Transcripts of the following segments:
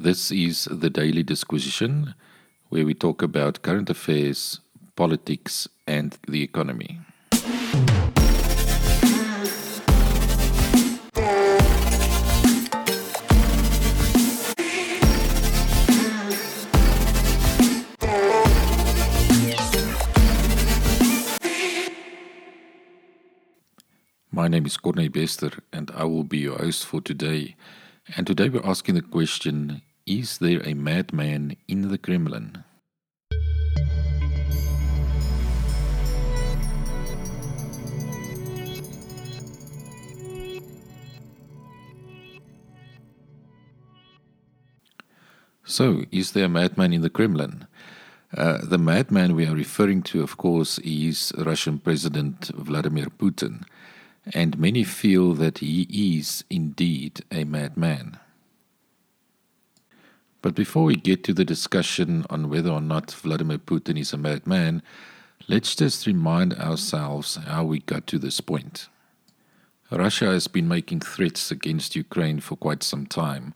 This is the Daily Disquisition, where we talk about current affairs, politics, and the economy. My name is Corne Bester, and I will be your host for today. And today we're asking the question Is there a madman in the Kremlin? So, is there a madman in the Kremlin? Uh, the madman we are referring to, of course, is Russian President Vladimir Putin and many feel that he is indeed a madman. But before we get to the discussion on whether or not Vladimir Putin is a madman, let's just remind ourselves how we got to this point. Russia has been making threats against Ukraine for quite some time.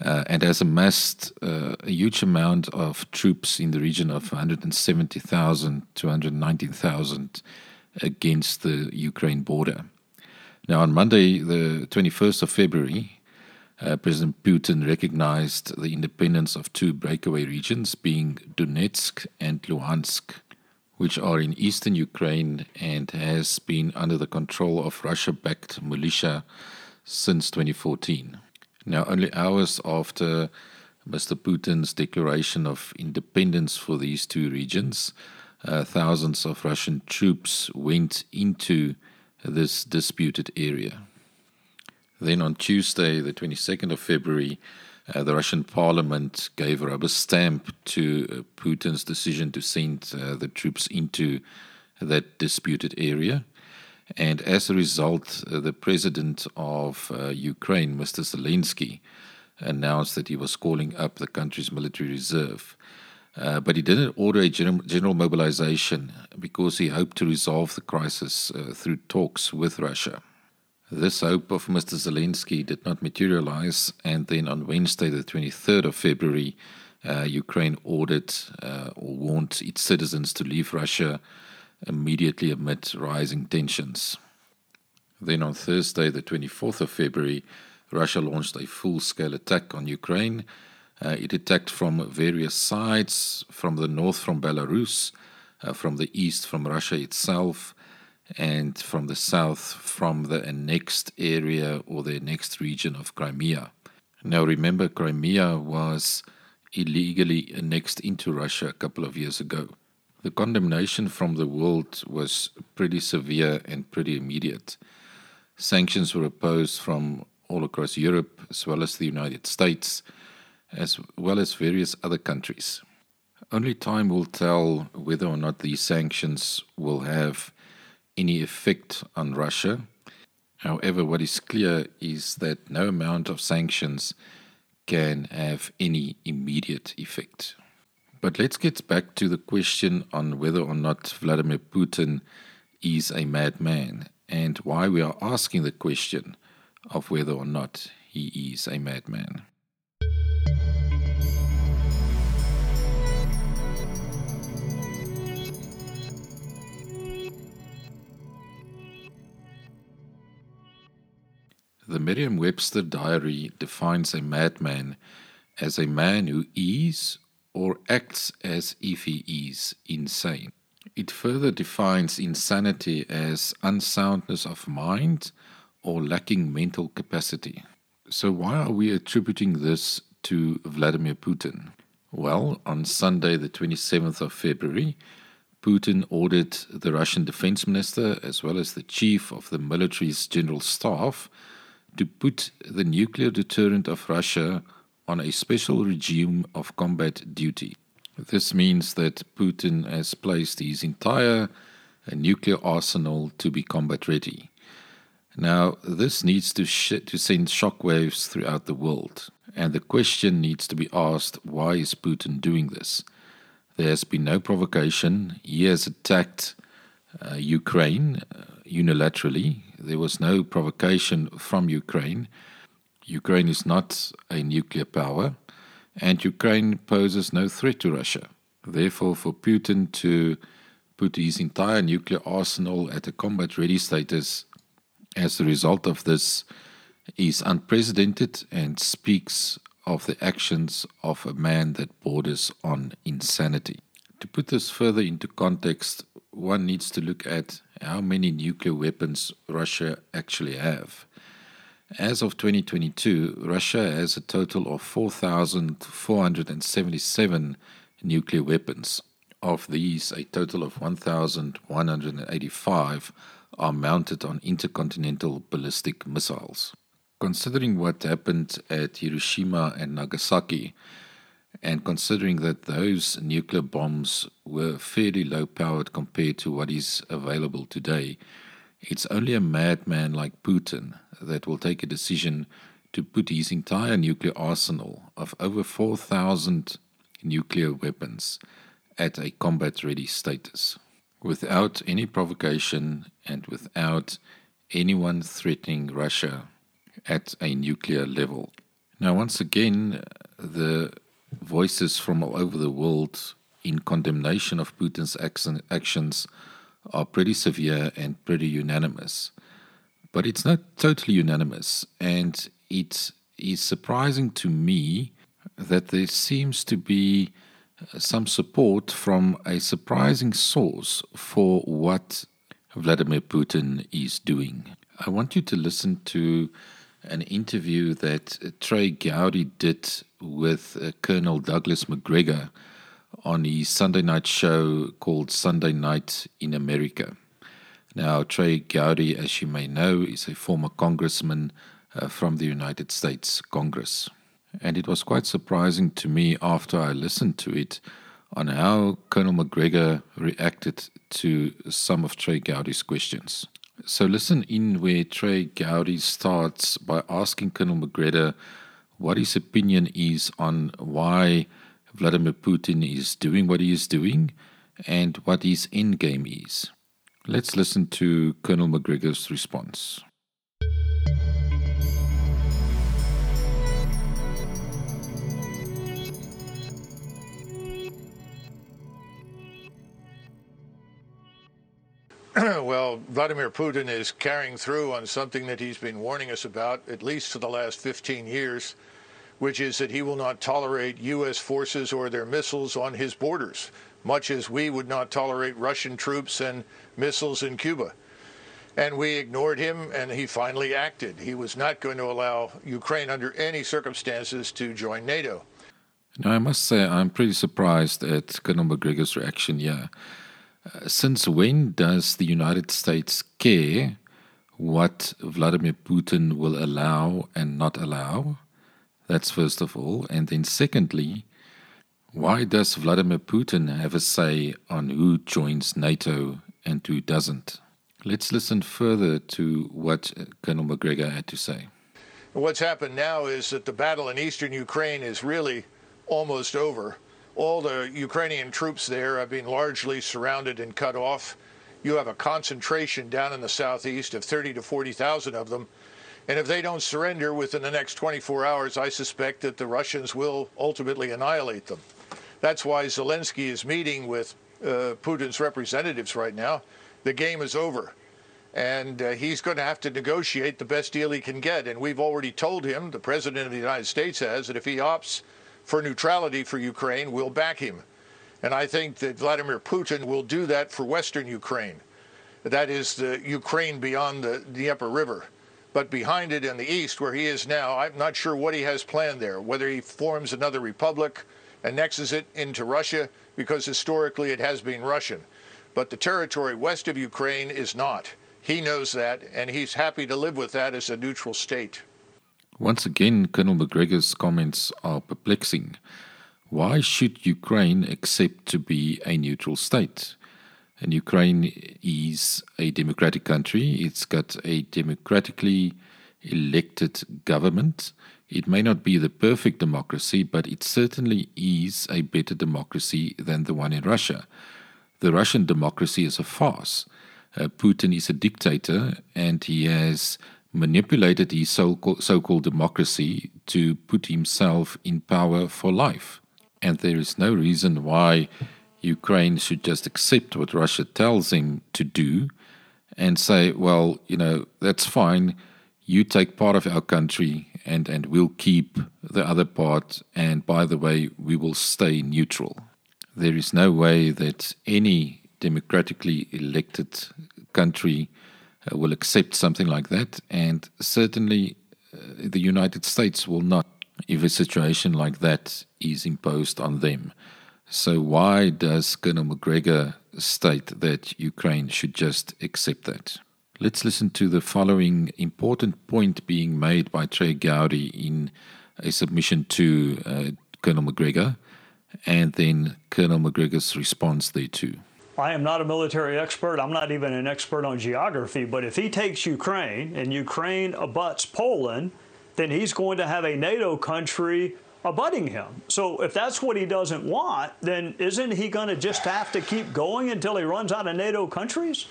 Uh, and has amassed uh, a huge amount of troops in the region of 170,000 to 119,000 against the Ukraine border. Now, on Monday, the 21st of February, uh, President Putin recognized the independence of two breakaway regions, being Donetsk and Luhansk, which are in eastern Ukraine and has been under the control of Russia backed militia since 2014. Now, only hours after Mr. Putin's declaration of independence for these two regions, uh, thousands of Russian troops went into this disputed area. Then on Tuesday, the 22nd of February, uh, the Russian parliament gave a rubber stamp to uh, Putin's decision to send uh, the troops into that disputed area. And as a result, uh, the president of uh, Ukraine, Mr. Zelensky, announced that he was calling up the country's military reserve. Uh, but he didn't order a general, general, mobilization because he hoped to resolve the crisis through talks with Russia. This hope of Mr. Zelensky did not materialize, and then on Wednesday, the 23rd of February, uh, Ukraine ordered uh, or warned its citizens to leave Russia immediately amid rising tensions. Then on Thursday, the 24th of February, Russia launched a full scale attack on Ukraine uh, it attacked from various sides from the north, from Belarus, uh, from the east, from Russia itself, and from the south, from the annexed area or the annexed region of Crimea. Now, remember, Crimea was illegally annexed into Russia a couple of years ago. The condemnation from the world was pretty severe and pretty immediate. Sanctions were imposed from all across Europe as well as the United States as well as various other countries. Only time will tell whether or not these sanctions will have any effect on Russia. However, what is clear is that no amount of sanctions can have any immediate effect. But let's get back to the question on whether or not Vladimir Putin is a madman and why we are asking the question of whether or not he is a madman. The Merriam Webster Diary defines a madman as a man who is or acts as if he is insane. It further defines insanity as unsoundness of mind or lacking mental capacity. So, why are we attributing this to Vladimir Putin? Well, on Sunday, the 27th of February, Putin ordered the Russian defense minister as well as the chief of the military's general staff to put the nuclear deterrent of Russia on a special regime of combat duty. This means that Putin has placed his entire uh, nuclear arsenal to be combat ready. Now, this needs to, sh- to send shockwaves throughout the world. And the question needs to be asked why is Putin doing this? There has been no provocation. He has attacked uh, Ukraine uh, unilaterally. There was no provocation from Ukraine. Ukraine is not a nuclear power. and Ukraine poses no threat to Russia. Therefore, for Putin to put his entire nuclear arsenal at a combat ready status as a result of this is unprecedented and speaks of the actions of a man that borders on insanity. To put this further into context, one needs to look at how many nuclear weapons Russia actually have. As of 2022, Russia has a total of 4,477 nuclear weapons. Of these, a total of 1,185 are mounted on intercontinental ballistic missiles. Considering what happened at Hiroshima and Nagasaki, and considering that those nuclear bombs were fairly low powered compared to what is available today, it's only a madman like Putin that will take a decision to put his entire nuclear arsenal of over 4,000 nuclear weapons at a combat ready status without any provocation and without anyone threatening Russia at a nuclear level. Now, once again, the voices from all over the world in condemnation of Putin's actions are pretty severe and pretty unanimous. But it's not totally unanimous, and it is surprising to me that there seems to be some support from a surprising source for what Vladimir Putin is doing. I want you to listen to an interview that Trey Gowdy did with uh, Colonel Douglas Macgregor on his Sunday night show called Sunday Night in America. Now, Trey Gowdy, as you may know, is a former congressman uh, from the United States Congress. And it was quite surprising to me after I listened to it on how Colonel Macgregor reacted to some of Trey Gowdy's questions. So listen in where Trey Gowdy starts by asking Colonel Macgregor what his opinion is on why Vladimir Putin is doing what he is doing and what his end game is. Let's listen to Colonel Macgregor's response. well, Vladimir Putin is carrying through on something that he's been warning us about at least for the last 15 years, which is that he will not tolerate U.S. forces or their missiles on his borders, much as we would not tolerate Russian troops and missiles in Cuba. And we ignored him, and he finally acted. He was not going to allow Ukraine under any circumstances to join NATO. Now, I must say, I'm pretty surprised at Colonel Macgregor's reaction here. Uh, since when does the United States care what Vladimir Putin will allow and not allow? That's first of all. And then, secondly, why does Vladimir Putin have a say on who joins NATO and who doesn't? Let's listen further to what Colonel Macgregor had to say. What's happened now is that the battle in eastern Ukraine is really almost over all the Ukrainian troops there have been largely surrounded and cut off. You have a concentration down in the southeast of 30 to 40,000 of them. And if they don't surrender within the next 24 hours, I suspect that the Russians will ultimately annihilate them. That's why Zelensky is meeting with uh, Putin's representatives right now. The game is over. And uh, he's going to have to negotiate the best deal he can get. And we've already told him, the President of the United States has, that if he opts for neutrality for Ukraine, we'll back him. And I think that Vladimir Putin will do that for Western Ukraine. That is the Ukraine beyond the Dnieper River. But behind it in the east, where he is now, I'm not sure what he has planned there, whether he forms another republic, annexes it into Russia, because historically it has been Russian. But the territory west of Ukraine is not. He knows that, and he's happy to live with that as a neutral state. Once again, Colonel Macgregor's comments are perplexing. Why should Ukraine accept to be a neutral state? And Ukraine is a democratic country. It's got a democratically elected government. It may not be the perfect democracy, but it certainly is a better democracy than the one in Russia. The Russian democracy is a farce. Uh, Putin is a dictator and he has manipulated his so called democracy to put himself in power for life. And there is no reason why Ukraine should just accept what Russia tells him to do and say, well, you know, that's fine. You take part of our country and, and we'll keep the other part. And by the way, we will stay neutral. There is no way that any democratically elected country uh, will accept something like that. And certainly uh, the United States will not if a situation like that is imposed on them. So, why does Colonel Macgregor state that Ukraine should just accept that? Let's listen to the following important point being made by Trey Gowdy in a submission to uh, Colonel Macgregor and then Colonel Macgregor's response thereto. I am not a military expert. I'm not even an expert on geography. But if he takes Ukraine and Ukraine abuts Poland, then he's going to have a NATO country abutting him. So if that's what he doesn't want, then isn't he going to just have to keep going until he runs out of NATO countries?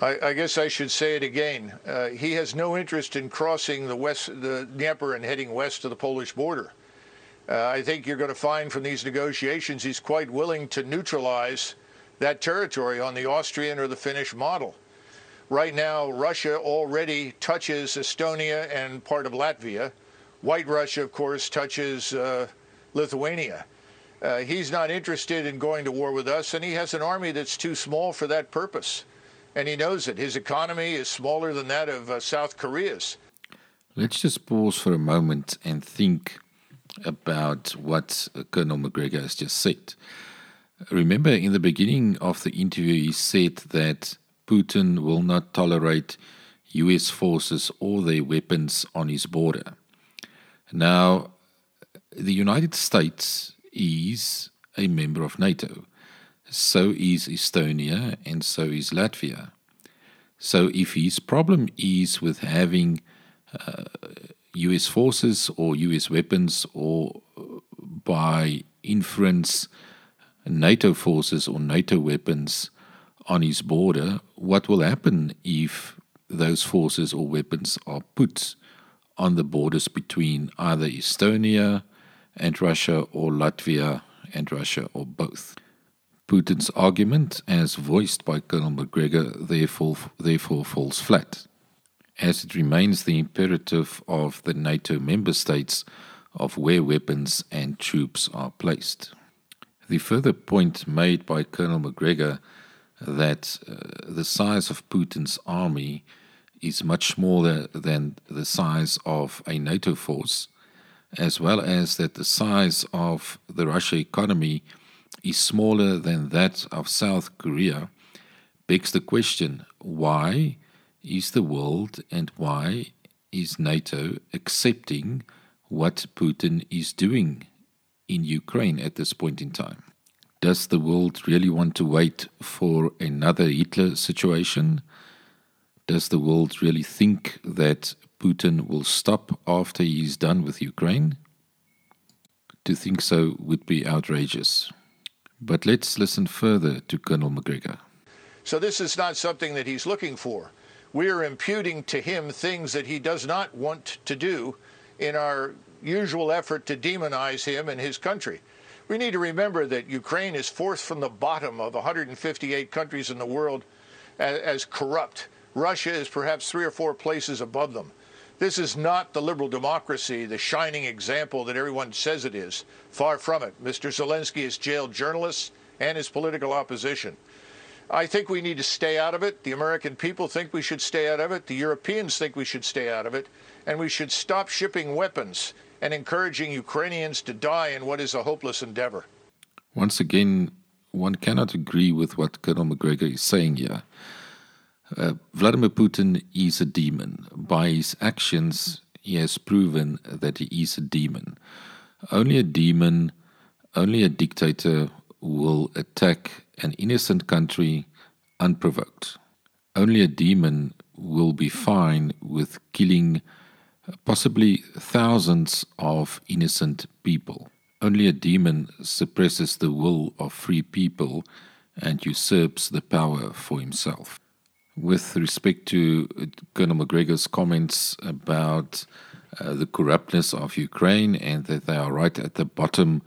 I, I guess I should say it again. Uh, he has no interest in crossing the west, the Dnieper, and heading west to the Polish border. Uh, I think you're going to find from these negotiations he's quite willing to neutralize that territory on the Austrian or the Finnish model. Right now, Russia already touches Estonia and part of Latvia. White Russia, of course, touches uh, Lithuania. Uh, he's not interested in going to war with us, and he has an army that's too small for that purpose. And he knows it. His economy is smaller than that of uh, South Korea's. Let's just pause for a moment and think about what Colonel Macgregor has just said. Remember, in the beginning of the interview, he said that Putin will not tolerate US forces or their weapons on his border. Now, the United States is a member of NATO. So is Estonia and so is Latvia. So if his problem is with having uh, US forces or US weapons or by inference NATO forces or NATO weapons on his border, what will happen if those forces or weapons are put on the borders between either Estonia and Russia or Latvia and Russia or both. Putin's argument, as voiced by Colonel Macgregor, therefore, therefore falls flat, as it remains the imperative of the NATO member states of where weapons and troops are placed. The further point made by Colonel Macgregor that uh, the size of Putin's army is much smaller than the size of a NATO force, as well as that the size of the Russian economy is smaller than that of South Korea, begs the question why is the world and why is NATO accepting what Putin is doing in Ukraine at this point in time? Does the world really want to wait for another Hitler situation? Does the world really think that Putin will stop after he's done with Ukraine? To think so would be outrageous. But let's listen further to Colonel Macgregor. So, this is not something that he's looking for. We are imputing to him things that he does not want to do in our usual effort to demonize him and his country. We need to remember that Ukraine is fourth from the bottom of 158 countries in the world as, as corrupt Russia is perhaps three or four places above them. This is not the liberal democracy, the shining example that everyone says it is. Far from it. Mr. Zelensky has jailed journalists and his political opposition. I think we need to stay out of it. The American people think we should stay out of it. The Europeans think we should stay out of it. And we should stop shipping weapons and encouraging Ukrainians to die in what is a hopeless endeavor. Once again, one cannot agree with what Colonel Macgregor is saying here. Uh, Vladimir Putin is a demon. By his actions, he has proven that he is a demon. Only a demon, only a dictator will attack an innocent country unprovoked. Only a demon will be fine with killing possibly thousands of innocent people. Only a demon suppresses the will of free people and usurps the power for himself. With respect to Colonel Macgregor's comments about uh, the corruptness of Ukraine and that they are right at the bottom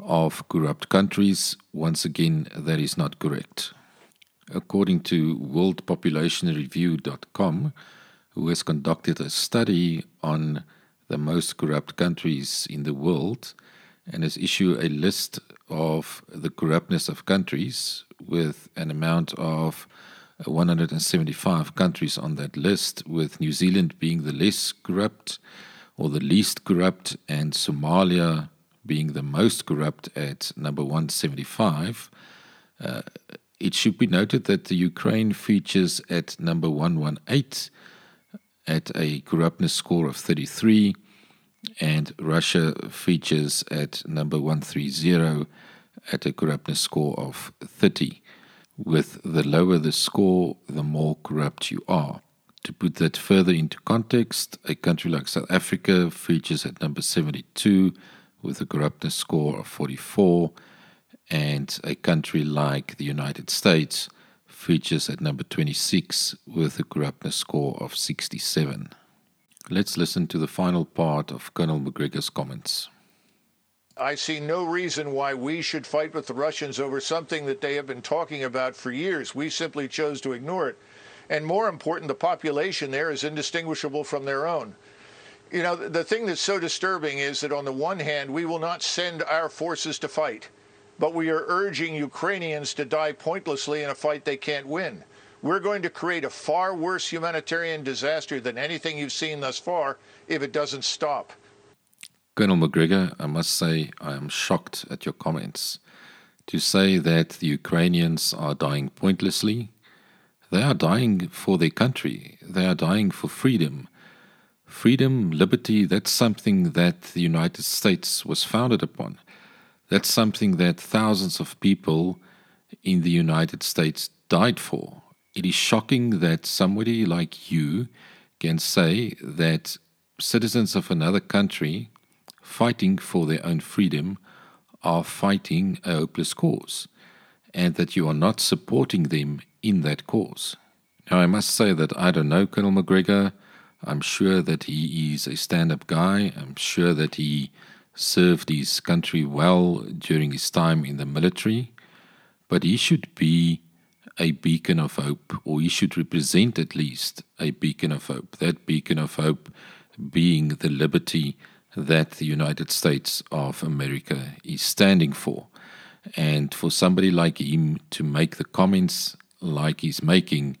of corrupt countries, once again, that is not correct. According to worldpopulationreview.com, who has conducted a study on the most corrupt countries in the world and has issued a list of the corruptness of countries with an amount of 175 countries on that list, with New Zealand being the less corrupt or the least corrupt, and Somalia being the most corrupt at number 175. Uh, it should be noted that the Ukraine features at number 118 at a corruptness score of 33, and Russia features at number 130 at a corruptness score of 30. With the lower the score, the more corrupt you are. To put that further into context, a country like South Africa features at number 72 with a corruptness score of 44, and a country like the United States features at number 26 with a corruptness score of 67. Let's listen to the final part of Colonel Macgregor's comments. I see no reason why we should fight with the Russians over something that they have been talking about for years. We simply chose to ignore it. And more important, the population there is indistinguishable from their own. You know, the thing that's so disturbing is that on the one hand, we will not send our forces to fight, but we are urging Ukrainians to die pointlessly in a fight they can't win. We're going to create a far worse humanitarian disaster than anything you've seen thus far if it doesn't stop. Colonel Macgregor, I must say I am shocked at your comments. To say that the Ukrainians are dying pointlessly, they are dying for their country, they are dying for freedom. Freedom, liberty, that's something that the United States was founded upon. That's something that thousands of people in the United States died for. It is shocking that somebody like you can say that citizens of another country fighting for their own freedom are fighting a hopeless cause, and that you are not supporting them in that cause. Now, I must say that I don't know Colonel Macgregor. I'm sure that he is a stand up guy. I'm sure that he served his country well during his time in the military. But he should be a beacon of hope, or he should represent at least a beacon of hope. That beacon of hope being the liberty that the United States of America is standing for. And for somebody like him to make the comments like he's making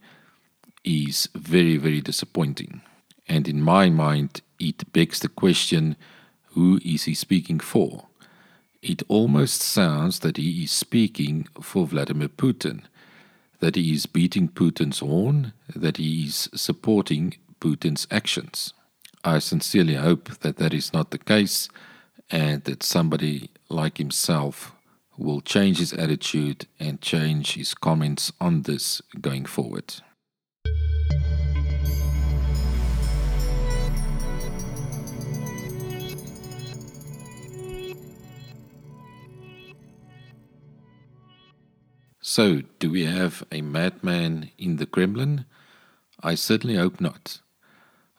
is very, very disappointing. And in my mind, it begs the question who is he speaking for? It almost sounds that he is speaking for Vladimir Putin, that he is beating Putin's horn, that he is supporting Putin's actions. I sincerely hope that that is not the case and that somebody like himself will change his attitude and change his comments on this going forward. So, do we have a madman in the Kremlin? I certainly hope not.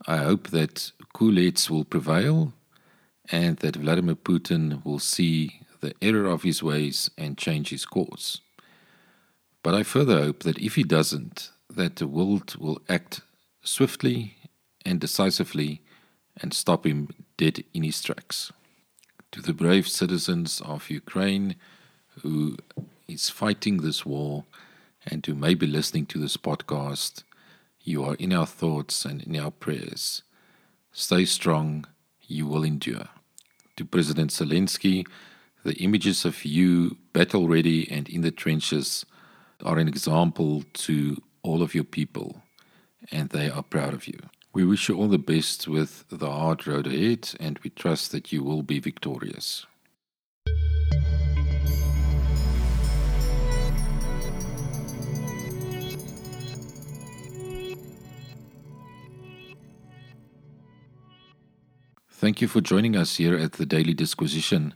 I hope that heads will prevail and that Vladimir Putin will see the error of his ways and change his course. But I further hope that if he doesn't, that the world will act swiftly and decisively and stop him dead in his tracks. To the brave citizens of Ukraine who is fighting this war and who may be listening to this podcast, you are in our thoughts and in our prayers. Stay strong, you will endure. To President Zelensky, the images of you battle ready and in the trenches are an example to all of your people, and they are proud of you. We wish you all the best with the hard road ahead, and we trust that you will be victorious. Thank you for joining us here at the Daily Disquisition.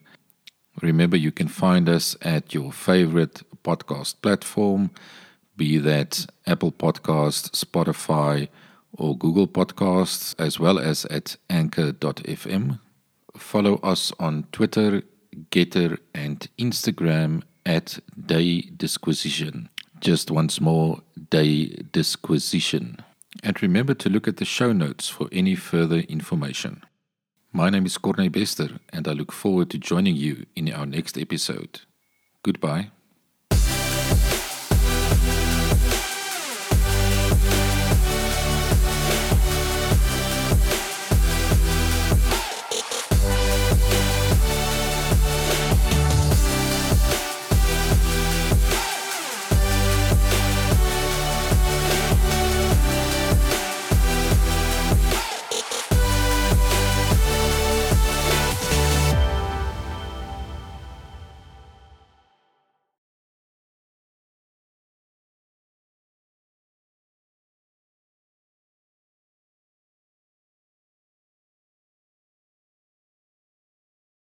Remember, you can find us at your favorite podcast platform be that Apple Podcasts, Spotify, or Google Podcasts, as well as at anchor.fm. Follow us on Twitter, GETTR, and Instagram at Day Disquisition. Just once more, Day Disquisition. And remember to look at the show notes for any further information. My name is Corne Bester, and I look forward to joining you in our next episode. Goodbye.